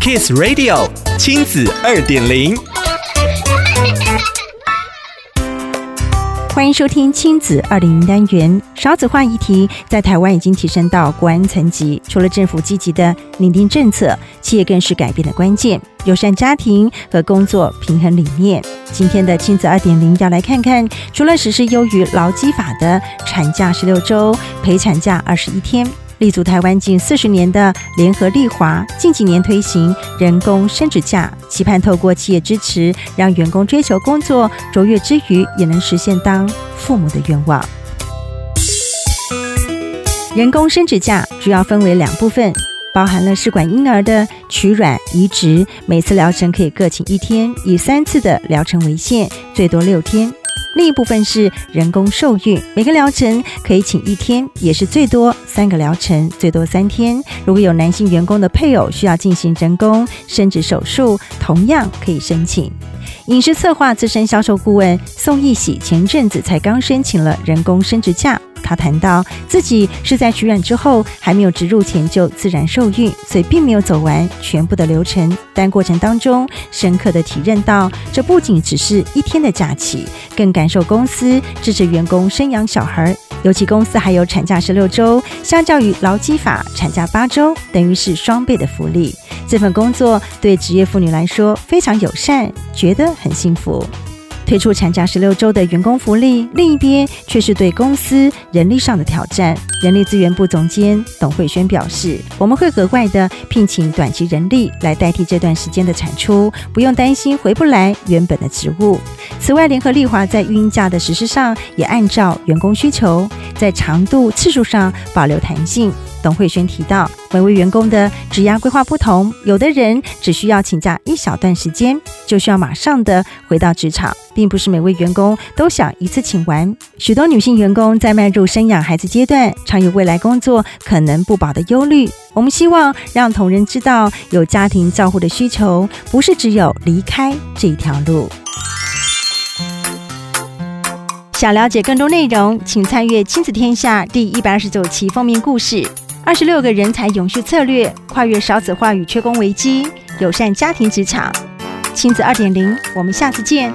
Kiss Radio 亲子二点零，欢迎收听亲子二点零单元。少子化议题在台湾已经提升到国安层级，除了政府积极的拟定政策，企业更是改变的关键。友善家庭和工作平衡理念。今天的亲子二点零要来看看，除了实施优于劳基法的产假十六周、陪产假二十一天。立足台湾近四十年的联合利华，近几年推行人工生殖假，期盼透过企业支持，让员工追求工作卓越之余，也能实现当父母的愿望。人工生殖假主要分为两部分，包含了试管婴儿的取卵移植，每次疗程可以各请一天，以三次的疗程为限，最多六天。另一部分是人工受孕，每个疗程可以请一天，也是最多三个疗程，最多三天。如果有男性员工的配偶需要进行人工生殖手术，同样可以申请。饮食策划资深销售顾问宋一喜前阵子才刚申请了人工生殖假。他谈到自己是在取卵之后还没有植入前就自然受孕，所以并没有走完全部的流程，但过程当中深刻的体认到，这不仅只是一天的假期，更感受公司支持员工生养小孩，尤其公司还有产假十六周，相较于劳基法产假八周，等于是双倍的福利。这份工作对职业妇女来说非常友善，觉得很幸福。推出产假十六周的员工福利，另一边却是对公司人力上的挑战。人力资源部总监董慧萱表示：“我们会额外的聘请短期人力来代替这段时间的产出，不用担心回不来原本的职务。此外，联合利华在育婴假的实施上也按照员工需求，在长度次数上保留弹性。”董慧萱提到，每位员工的职涯规划不同，有的人只需要请假一小段时间，就需要马上的回到职场。并不是每位员工都想一次请完，许多女性员工在迈入生养孩子阶段，常有未来工作可能不保的忧虑。我们希望让同仁知道，有家庭照护的需求，不是只有离开这一条路。想了解更多内容，请参阅《亲子天下》第一百二十九期封面故事：二十六个人才永续策略，跨越少子化与缺工危机，友善家庭职场。亲子二点零，我们下次见。